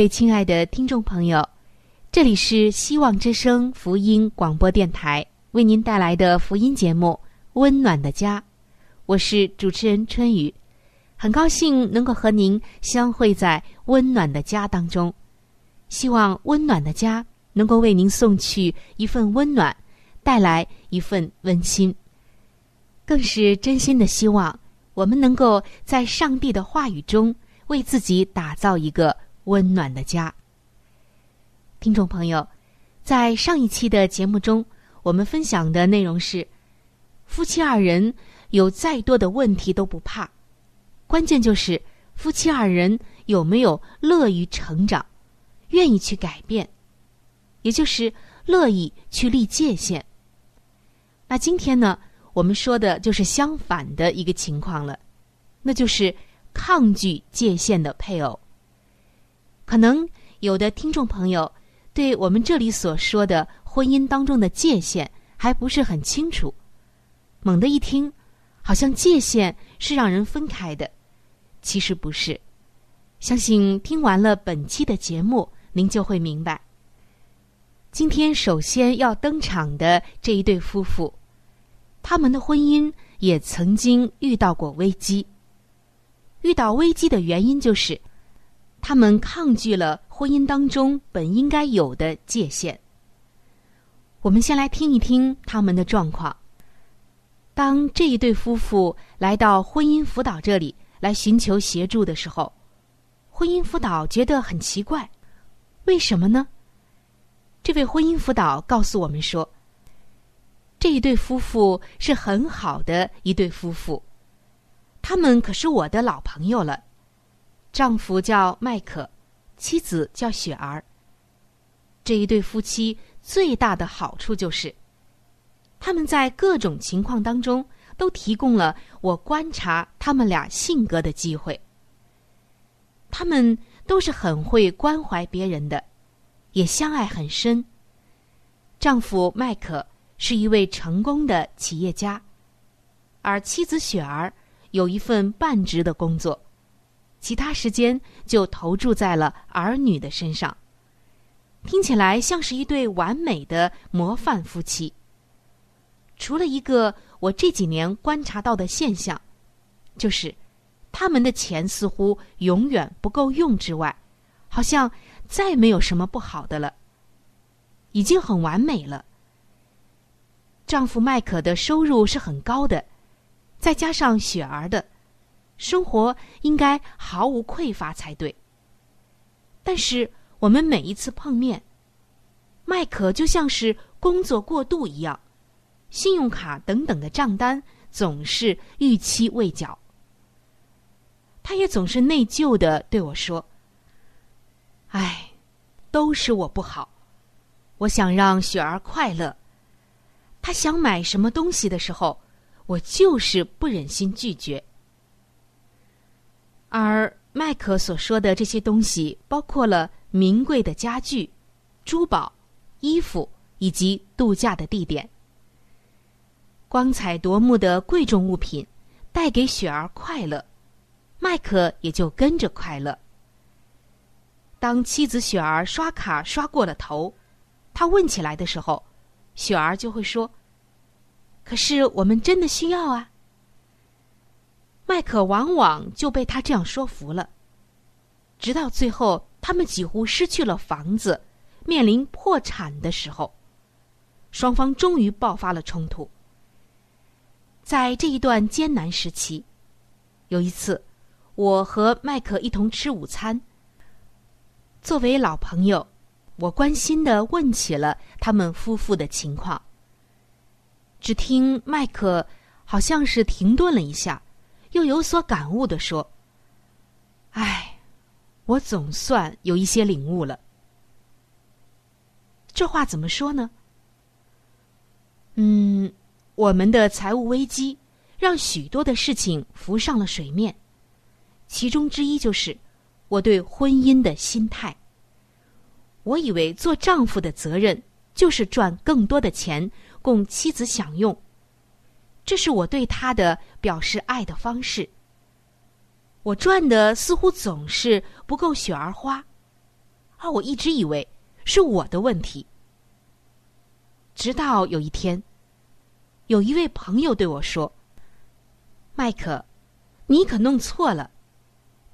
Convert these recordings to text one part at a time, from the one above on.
位亲爱的听众朋友，这里是希望之声福音广播电台为您带来的福音节目《温暖的家》，我是主持人春雨，很高兴能够和您相会在温暖的家当中。希望温暖的家能够为您送去一份温暖，带来一份温馨，更是真心的希望我们能够在上帝的话语中为自己打造一个。温暖的家，听众朋友，在上一期的节目中，我们分享的内容是：夫妻二人有再多的问题都不怕，关键就是夫妻二人有没有乐于成长，愿意去改变，也就是乐意去立界限。那今天呢，我们说的就是相反的一个情况了，那就是抗拒界限的配偶。可能有的听众朋友对我们这里所说的婚姻当中的界限还不是很清楚，猛地一听，好像界限是让人分开的，其实不是。相信听完了本期的节目，您就会明白。今天首先要登场的这一对夫妇，他们的婚姻也曾经遇到过危机。遇到危机的原因就是。他们抗拒了婚姻当中本应该有的界限。我们先来听一听他们的状况。当这一对夫妇来到婚姻辅导这里来寻求协助的时候，婚姻辅导觉得很奇怪，为什么呢？这位婚姻辅导告诉我们说，这一对夫妇是很好的一对夫妇，他们可是我的老朋友了。丈夫叫麦克，妻子叫雪儿。这一对夫妻最大的好处就是，他们在各种情况当中都提供了我观察他们俩性格的机会。他们都是很会关怀别人的，也相爱很深。丈夫麦克是一位成功的企业家，而妻子雪儿有一份半职的工作。其他时间就投注在了儿女的身上，听起来像是一对完美的模范夫妻。除了一个我这几年观察到的现象，就是他们的钱似乎永远不够用之外，好像再没有什么不好的了，已经很完美了。丈夫麦克的收入是很高的，再加上雪儿的。生活应该毫无匮乏才对。但是我们每一次碰面，麦克就像是工作过度一样，信用卡等等的账单总是逾期未缴。他也总是内疚的对我说：“哎，都是我不好。我想让雪儿快乐，她想买什么东西的时候，我就是不忍心拒绝。”而麦克所说的这些东西，包括了名贵的家具、珠宝、衣服以及度假的地点。光彩夺目的贵重物品带给雪儿快乐，麦克也就跟着快乐。当妻子雪儿刷卡刷过了头，他问起来的时候，雪儿就会说：“可是我们真的需要啊。”麦克往往就被他这样说服了，直到最后他们几乎失去了房子，面临破产的时候，双方终于爆发了冲突。在这一段艰难时期，有一次，我和麦克一同吃午餐。作为老朋友，我关心的问起了他们夫妇的情况。只听麦克好像是停顿了一下，又有所感悟的说：“唉，我总算有一些领悟了。这话怎么说呢？嗯。”我们的财务危机让许多的事情浮上了水面，其中之一就是我对婚姻的心态。我以为做丈夫的责任就是赚更多的钱供妻子享用，这是我对他的表示爱的方式。我赚的似乎总是不够雪儿花，而我一直以为是我的问题，直到有一天。有一位朋友对我说：“麦克，你可弄错了，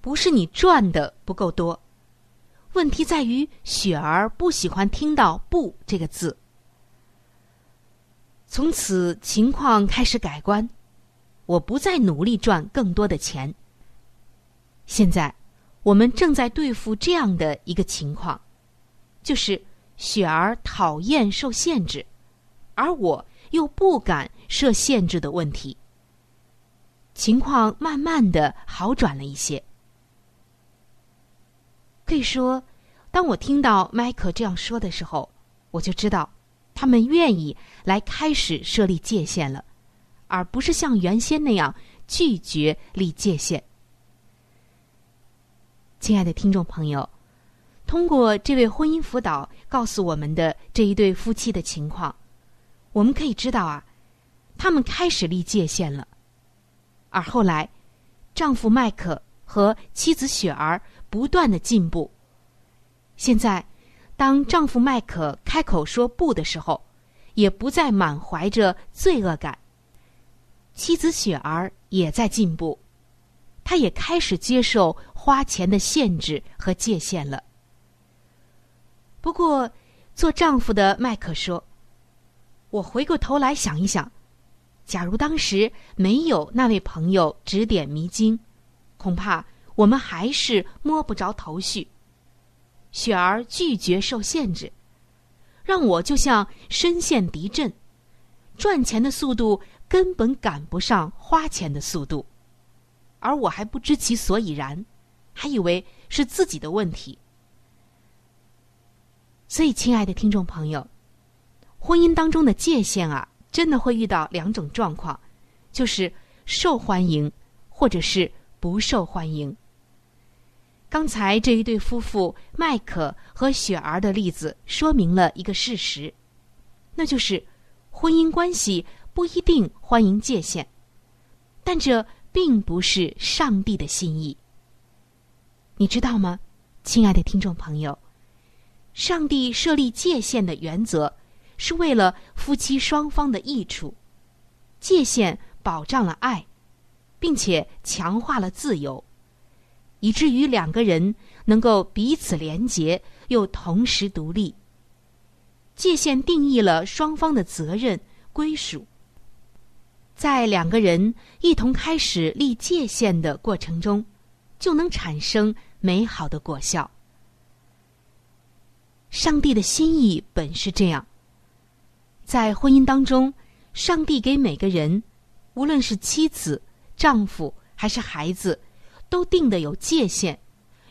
不是你赚的不够多，问题在于雪儿不喜欢听到‘不’这个字。”从此情况开始改观，我不再努力赚更多的钱。现在，我们正在对付这样的一个情况，就是雪儿讨厌受限制，而我。又不敢设限制的问题，情况慢慢的好转了一些。可以说，当我听到迈克这样说的时候，我就知道他们愿意来开始设立界限了，而不是像原先那样拒绝立界限。亲爱的听众朋友，通过这位婚姻辅导告诉我们的这一对夫妻的情况。我们可以知道啊，他们开始立界限了，而后来，丈夫麦克和妻子雪儿不断的进步。现在，当丈夫麦克开口说不的时候，也不再满怀着罪恶感。妻子雪儿也在进步，她也开始接受花钱的限制和界限了。不过，做丈夫的麦克说。我回过头来想一想，假如当时没有那位朋友指点迷津，恐怕我们还是摸不着头绪。雪儿拒绝受限制，让我就像身陷敌阵，赚钱的速度根本赶不上花钱的速度，而我还不知其所以然，还以为是自己的问题。所以，亲爱的听众朋友。婚姻当中的界限啊，真的会遇到两种状况，就是受欢迎，或者是不受欢迎。刚才这一对夫妇麦克和雪儿的例子说明了一个事实，那就是婚姻关系不一定欢迎界限，但这并不是上帝的心意。你知道吗，亲爱的听众朋友？上帝设立界限的原则。是为了夫妻双方的益处，界限保障了爱，并且强化了自由，以至于两个人能够彼此连结，又同时独立。界限定义了双方的责任归属，在两个人一同开始立界限的过程中，就能产生美好的果效。上帝的心意本是这样。在婚姻当中，上帝给每个人，无论是妻子、丈夫还是孩子，都定的有界限，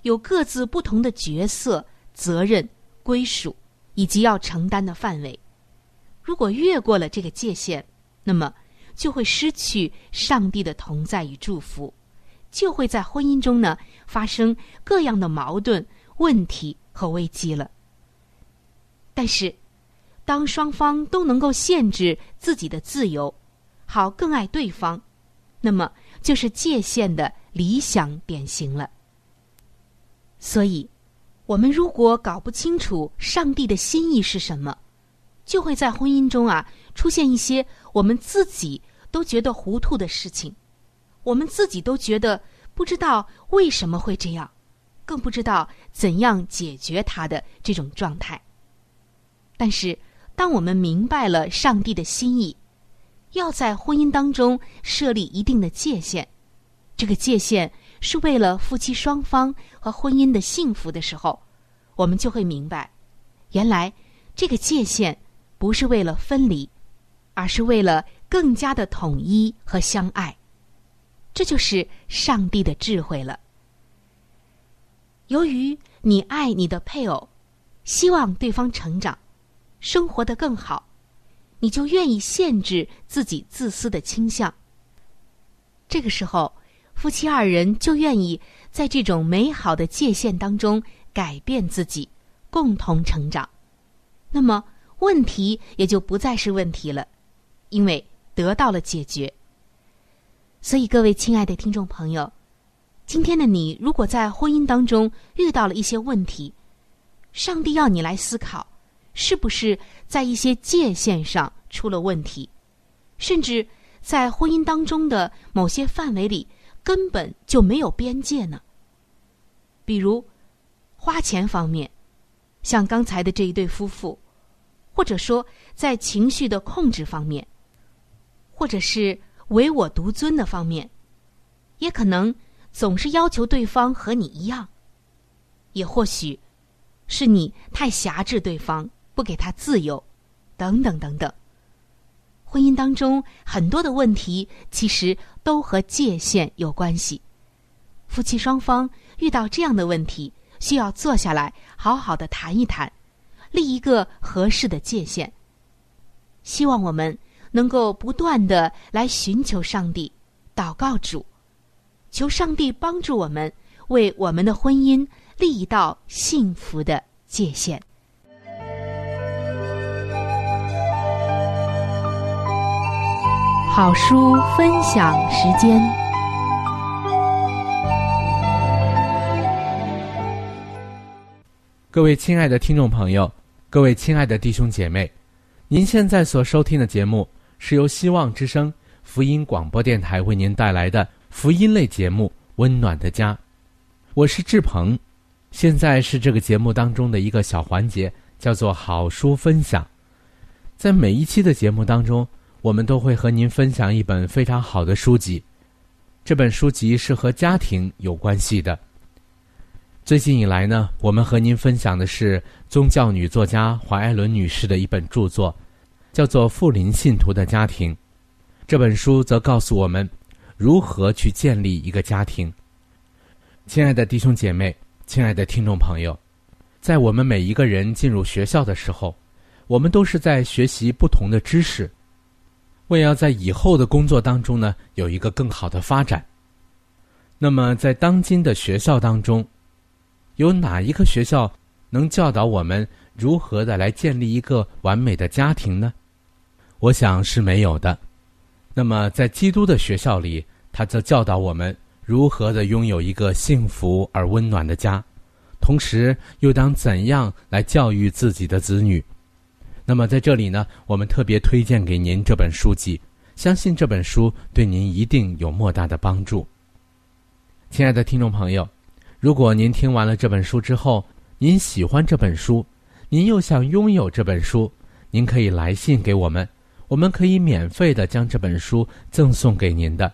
有各自不同的角色、责任、归属以及要承担的范围。如果越过了这个界限，那么就会失去上帝的同在与祝福，就会在婚姻中呢发生各样的矛盾、问题和危机了。但是，当双方都能够限制自己的自由，好更爱对方，那么就是界限的理想典型了。所以，我们如果搞不清楚上帝的心意是什么，就会在婚姻中啊出现一些我们自己都觉得糊涂的事情，我们自己都觉得不知道为什么会这样，更不知道怎样解决它的这种状态。但是，当我们明白了上帝的心意，要在婚姻当中设立一定的界限，这个界限。是为了夫妻双方和婚姻的幸福的时候，我们就会明白，原来这个界限不是为了分离，而是为了更加的统一和相爱。这就是上帝的智慧了。由于你爱你的配偶，希望对方成长，生活的更好，你就愿意限制自己自私的倾向。这个时候。夫妻二人就愿意在这种美好的界限当中改变自己，共同成长。那么问题也就不再是问题了，因为得到了解决。所以，各位亲爱的听众朋友，今天的你如果在婚姻当中遇到了一些问题，上帝要你来思考，是不是在一些界限上出了问题，甚至在婚姻当中的某些范围里。根本就没有边界呢。比如，花钱方面，像刚才的这一对夫妇，或者说在情绪的控制方面，或者是唯我独尊的方面，也可能总是要求对方和你一样，也或许是你太辖制对方，不给他自由，等等等等。婚姻当中很多的问题，其实都和界限有关系。夫妻双方遇到这样的问题，需要坐下来好好的谈一谈，立一个合适的界限。希望我们能够不断的来寻求上帝，祷告主，求上帝帮助我们为我们的婚姻立一道幸福的界限。好书分享时间。各位亲爱的听众朋友，各位亲爱的弟兄姐妹，您现在所收听的节目是由希望之声福音广播电台为您带来的福音类节目《温暖的家》，我是志鹏。现在是这个节目当中的一个小环节，叫做好书分享。在每一期的节目当中。我们都会和您分享一本非常好的书籍，这本书籍是和家庭有关系的。最近以来呢，我们和您分享的是宗教女作家华艾伦女士的一本著作，叫做《富林信徒的家庭》。这本书则告诉我们如何去建立一个家庭。亲爱的弟兄姐妹，亲爱的听众朋友，在我们每一个人进入学校的时候，我们都是在学习不同的知识。为要在以后的工作当中呢有一个更好的发展，那么在当今的学校当中，有哪一个学校能教导我们如何的来建立一个完美的家庭呢？我想是没有的。那么在基督的学校里，他则教导我们如何的拥有一个幸福而温暖的家，同时又当怎样来教育自己的子女。那么在这里呢，我们特别推荐给您这本书籍，相信这本书对您一定有莫大的帮助。亲爱的听众朋友，如果您听完了这本书之后，您喜欢这本书，您又想拥有这本书，您可以来信给我们，我们可以免费的将这本书赠送给您的。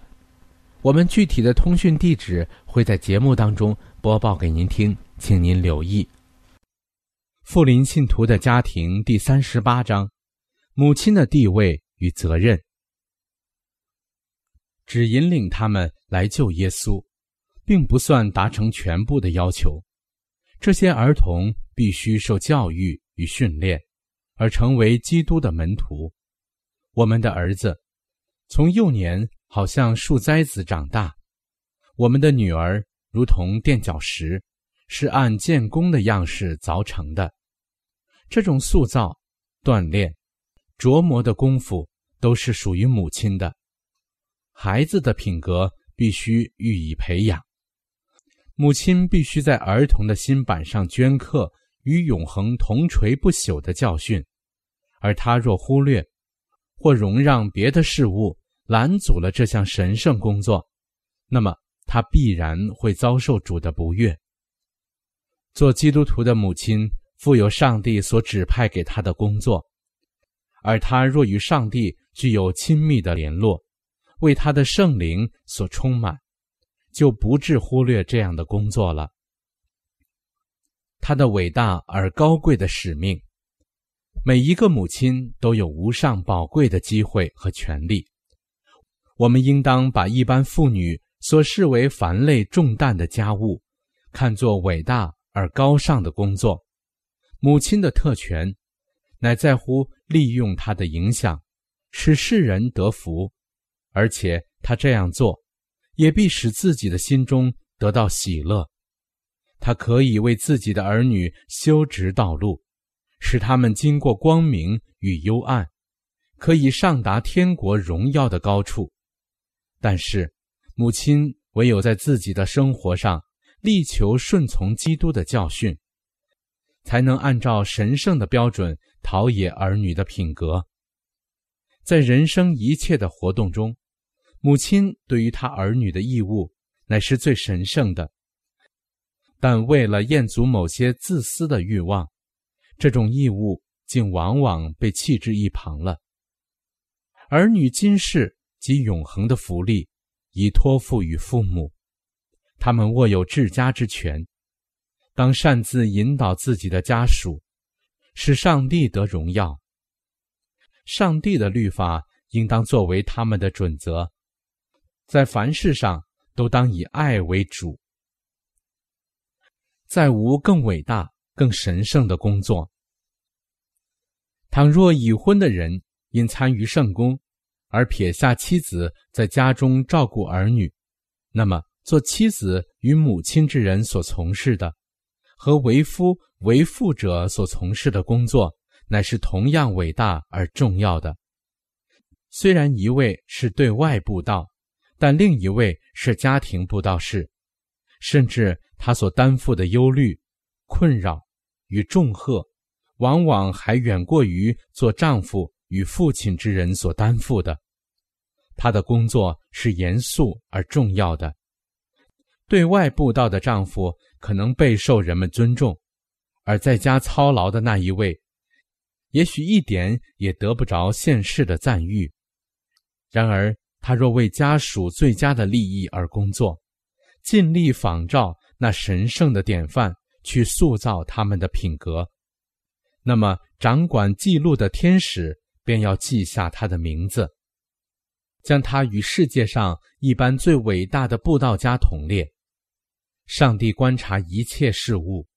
我们具体的通讯地址会在节目当中播报给您听，请您留意。富林信徒的家庭第三十八章：母亲的地位与责任。只引领他们来救耶稣，并不算达成全部的要求。这些儿童必须受教育与训练，而成为基督的门徒。我们的儿子从幼年好像树栽子长大，我们的女儿如同垫脚石，是按建功的样式凿成的。这种塑造、锻炼、琢磨的功夫，都是属于母亲的。孩子的品格必须予以培养，母亲必须在儿童的心板上镌刻与永恒同垂不朽的教训，而他若忽略或容让别的事物拦阻了这项神圣工作，那么他必然会遭受主的不悦。做基督徒的母亲。负有上帝所指派给她的工作，而她若与上帝具有亲密的联络，为他的圣灵所充满，就不致忽略这样的工作了。她的伟大而高贵的使命，每一个母亲都有无上宝贵的机会和权利。我们应当把一般妇女所视为繁累重担的家务，看作伟大而高尚的工作。母亲的特权，乃在乎利用她的影响，使世人得福，而且她这样做，也必使自己的心中得到喜乐。她可以为自己的儿女修直道路，使他们经过光明与幽暗，可以上达天国荣耀的高处。但是，母亲唯有在自己的生活上力求顺从基督的教训。才能按照神圣的标准陶冶儿女的品格。在人生一切的活动中，母亲对于他儿女的义务乃是最神圣的。但为了厌足某些自私的欲望，这种义务竟往往被弃之一旁了。儿女今世及永恒的福利已托付于父母，他们握有治家之权。当擅自引导自己的家属，使上帝得荣耀。上帝的律法应当作为他们的准则，在凡事上都当以爱为主。再无更伟大、更神圣的工作。倘若已婚的人因参与圣公而撇下妻子在家中照顾儿女，那么做妻子与母亲之人所从事的。和为夫为父者所从事的工作，乃是同样伟大而重要的。虽然一位是对外布道，但另一位是家庭布道士，甚至他所担负的忧虑、困扰与重荷，往往还远过于做丈夫与父亲之人所担负的。他的工作是严肃而重要的。对外布道的丈夫。可能备受人们尊重，而在家操劳的那一位，也许一点也得不着现世的赞誉。然而，他若为家属最佳的利益而工作，尽力仿照那神圣的典范去塑造他们的品格，那么掌管记录的天使便要记下他的名字，将他与世界上一般最伟大的布道家同列。上帝观察一切事物，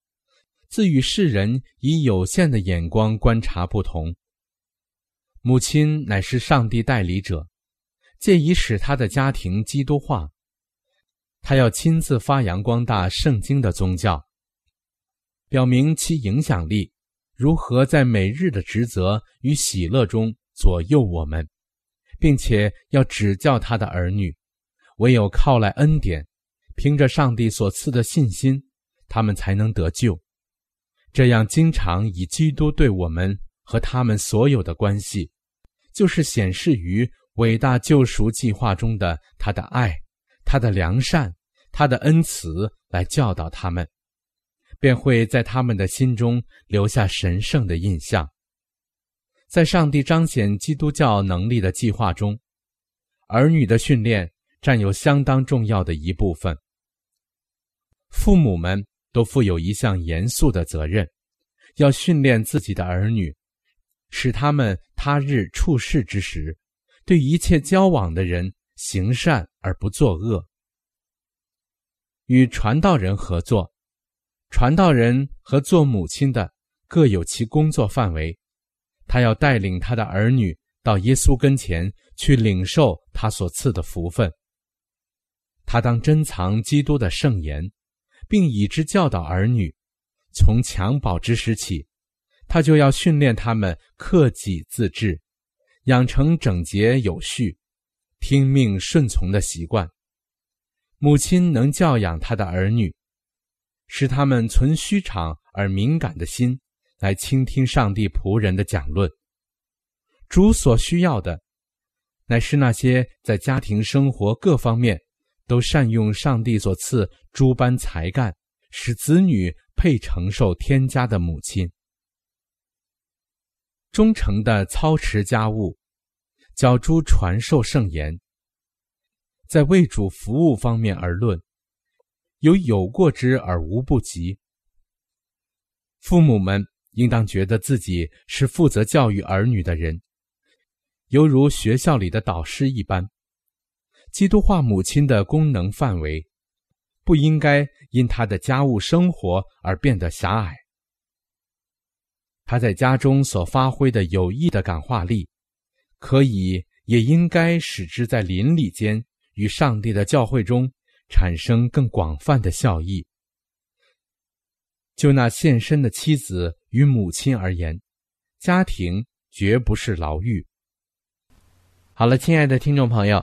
自与世人以有限的眼光观察不同。母亲乃是上帝代理者，借以使他的家庭基督化。他要亲自发扬光大圣经的宗教，表明其影响力如何在每日的职责与喜乐中左右我们，并且要指教他的儿女，唯有靠来恩典。凭着上帝所赐的信心，他们才能得救。这样，经常以基督对我们和他们所有的关系，就是显示于伟大救赎计划中的他的爱、他的良善、他的恩慈来教导他们，便会在他们的心中留下神圣的印象。在上帝彰显基督教能力的计划中，儿女的训练占有相当重要的一部分。父母们都负有一项严肃的责任，要训练自己的儿女，使他们他日处世之时，对一切交往的人行善而不作恶。与传道人合作，传道人和做母亲的各有其工作范围，他要带领他的儿女到耶稣跟前去领受他所赐的福分。他当珍藏基督的圣言，并以之教导儿女。从襁褓之时起，他就要训练他们克己自治，养成整洁有序、听命顺从的习惯。母亲能教养他的儿女，使他们存虚敞而敏感的心，来倾听上帝仆人的讲论。主所需要的，乃是那些在家庭生活各方面都善用上帝所赐诸般才干，使子女。配承受天家的母亲，忠诚的操持家务，教诸传授圣言。在为主服务方面而论，有有过之而无不及。父母们应当觉得自己是负责教育儿女的人，犹如学校里的导师一般。基督化母亲的功能范围。不应该因她的家务生活而变得狭隘。她在家中所发挥的有益的感化力，可以也应该使之在邻里间与上帝的教会中产生更广泛的效益。就那献身的妻子与母亲而言，家庭绝不是牢狱。好了，亲爱的听众朋友，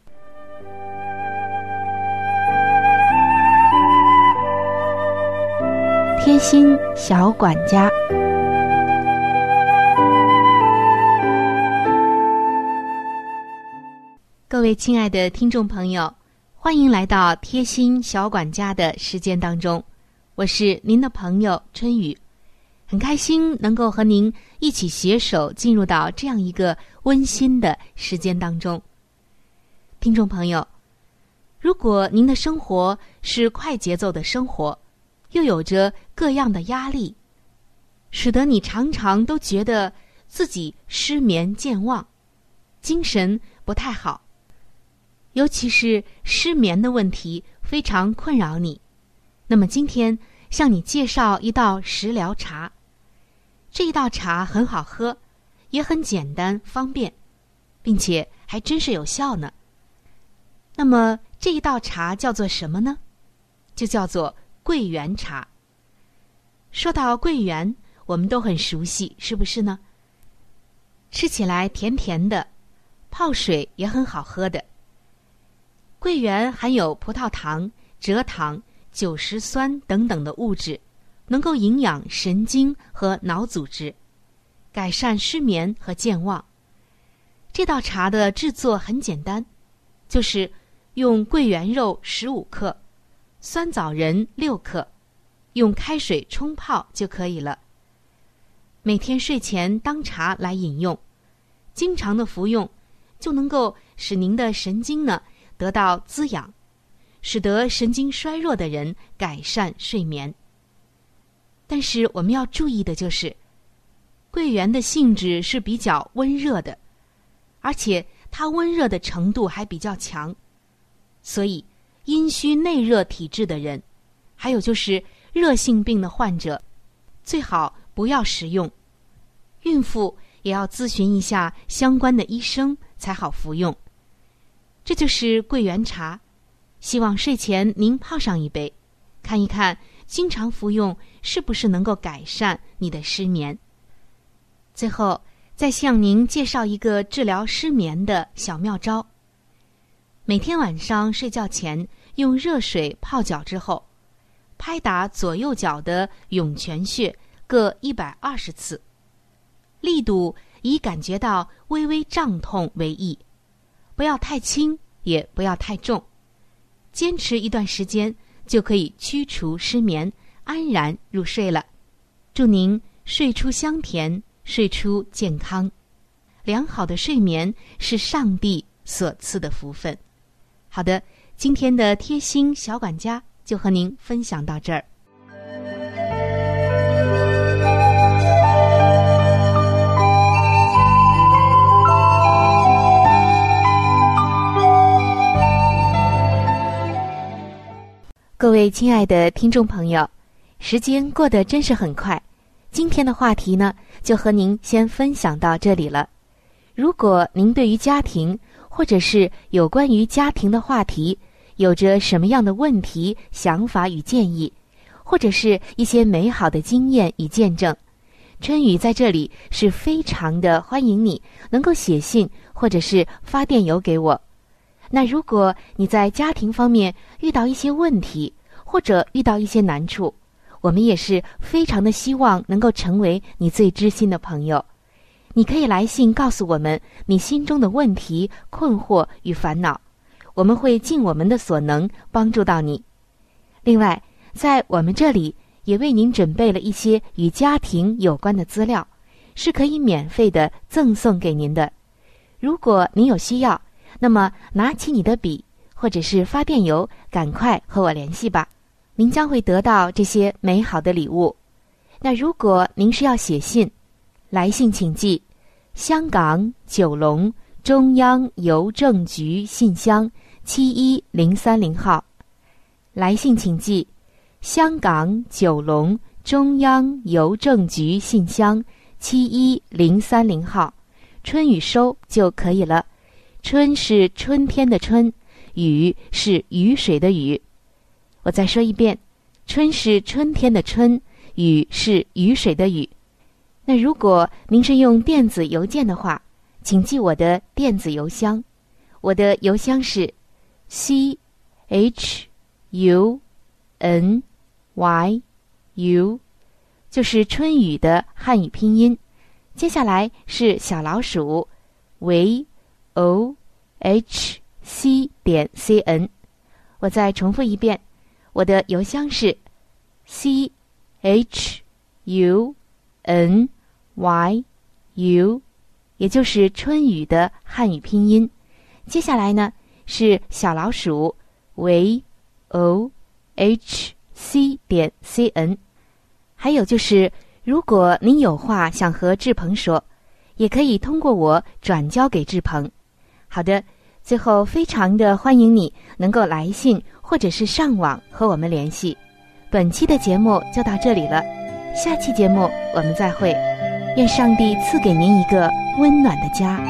贴心小管家，各位亲爱的听众朋友，欢迎来到贴心小管家的时间当中，我是您的朋友春雨，很开心能够和您一起携手进入到这样一个温馨的时间当中。听众朋友，如果您的生活是快节奏的生活，又有着各样的压力，使得你常常都觉得自己失眠健忘，精神不太好。尤其是失眠的问题非常困扰你。那么今天向你介绍一道食疗茶，这一道茶很好喝，也很简单方便，并且还真是有效呢。那么这一道茶叫做什么呢？就叫做。桂圆茶。说到桂圆，我们都很熟悉，是不是呢？吃起来甜甜的，泡水也很好喝的。桂圆含有葡萄糖、蔗糖、酒石酸等等的物质，能够营养神经和脑组织，改善失眠和健忘。这道茶的制作很简单，就是用桂圆肉十五克。酸枣仁六克，用开水冲泡就可以了。每天睡前当茶来饮用，经常的服用，就能够使您的神经呢得到滋养，使得神经衰弱的人改善睡眠。但是我们要注意的就是，桂圆的性质是比较温热的，而且它温热的程度还比较强，所以。阴虚内热体质的人，还有就是热性病的患者，最好不要食用。孕妇也要咨询一下相关的医生才好服用。这就是桂圆茶，希望睡前您泡上一杯，看一看经常服用是不是能够改善你的失眠。最后再向您介绍一个治疗失眠的小妙招。每天晚上睡觉前用热水泡脚之后，拍打左右脚的涌泉穴各一百二十次，力度以感觉到微微胀痛为宜，不要太轻，也不要太重。坚持一段时间，就可以驱除失眠，安然入睡了。祝您睡出香甜，睡出健康。良好的睡眠是上帝所赐的福分。好的，今天的贴心小管家就和您分享到这儿。各位亲爱的听众朋友，时间过得真是很快。今天的话题呢，就和您先分享到这里了。如果您对于家庭，或者是有关于家庭的话题，有着什么样的问题、想法与建议，或者是一些美好的经验与见证，春雨在这里是非常的欢迎你能够写信或者是发电邮给我。那如果你在家庭方面遇到一些问题，或者遇到一些难处，我们也是非常的希望能够成为你最知心的朋友。你可以来信告诉我们你心中的问题、困惑与烦恼，我们会尽我们的所能帮助到你。另外，在我们这里也为您准备了一些与家庭有关的资料，是可以免费的赠送给您的。如果您有需要，那么，拿起你的笔，或者是发电邮，赶快和我联系吧。您将会得到这些美好的礼物。那如果您是要写信，来信请寄香港九龙中央邮政局信箱七一零三零号。来信请寄香港九龙中央邮政局信箱七一零三零号，春雨收就可以了。春是春天的春，雨是雨水的雨。我再说一遍，春是春天的春，雨是雨水的雨。那如果您是用电子邮件的话，请记我的电子邮箱，我的邮箱是 c h u n y u，就是春雨的汉语拼音。接下来是小老鼠 v。o h c 点 c n，我再重复一遍，我的邮箱是 c h u n y u，也就是春雨的汉语拼音。接下来呢是小老鼠 v o h c 点 c n，还有就是，如果您有话想和志鹏说，也可以通过我转交给志鹏。好的，最后非常的欢迎你能够来信或者是上网和我们联系。本期的节目就到这里了，下期节目我们再会。愿上帝赐给您一个温暖的家。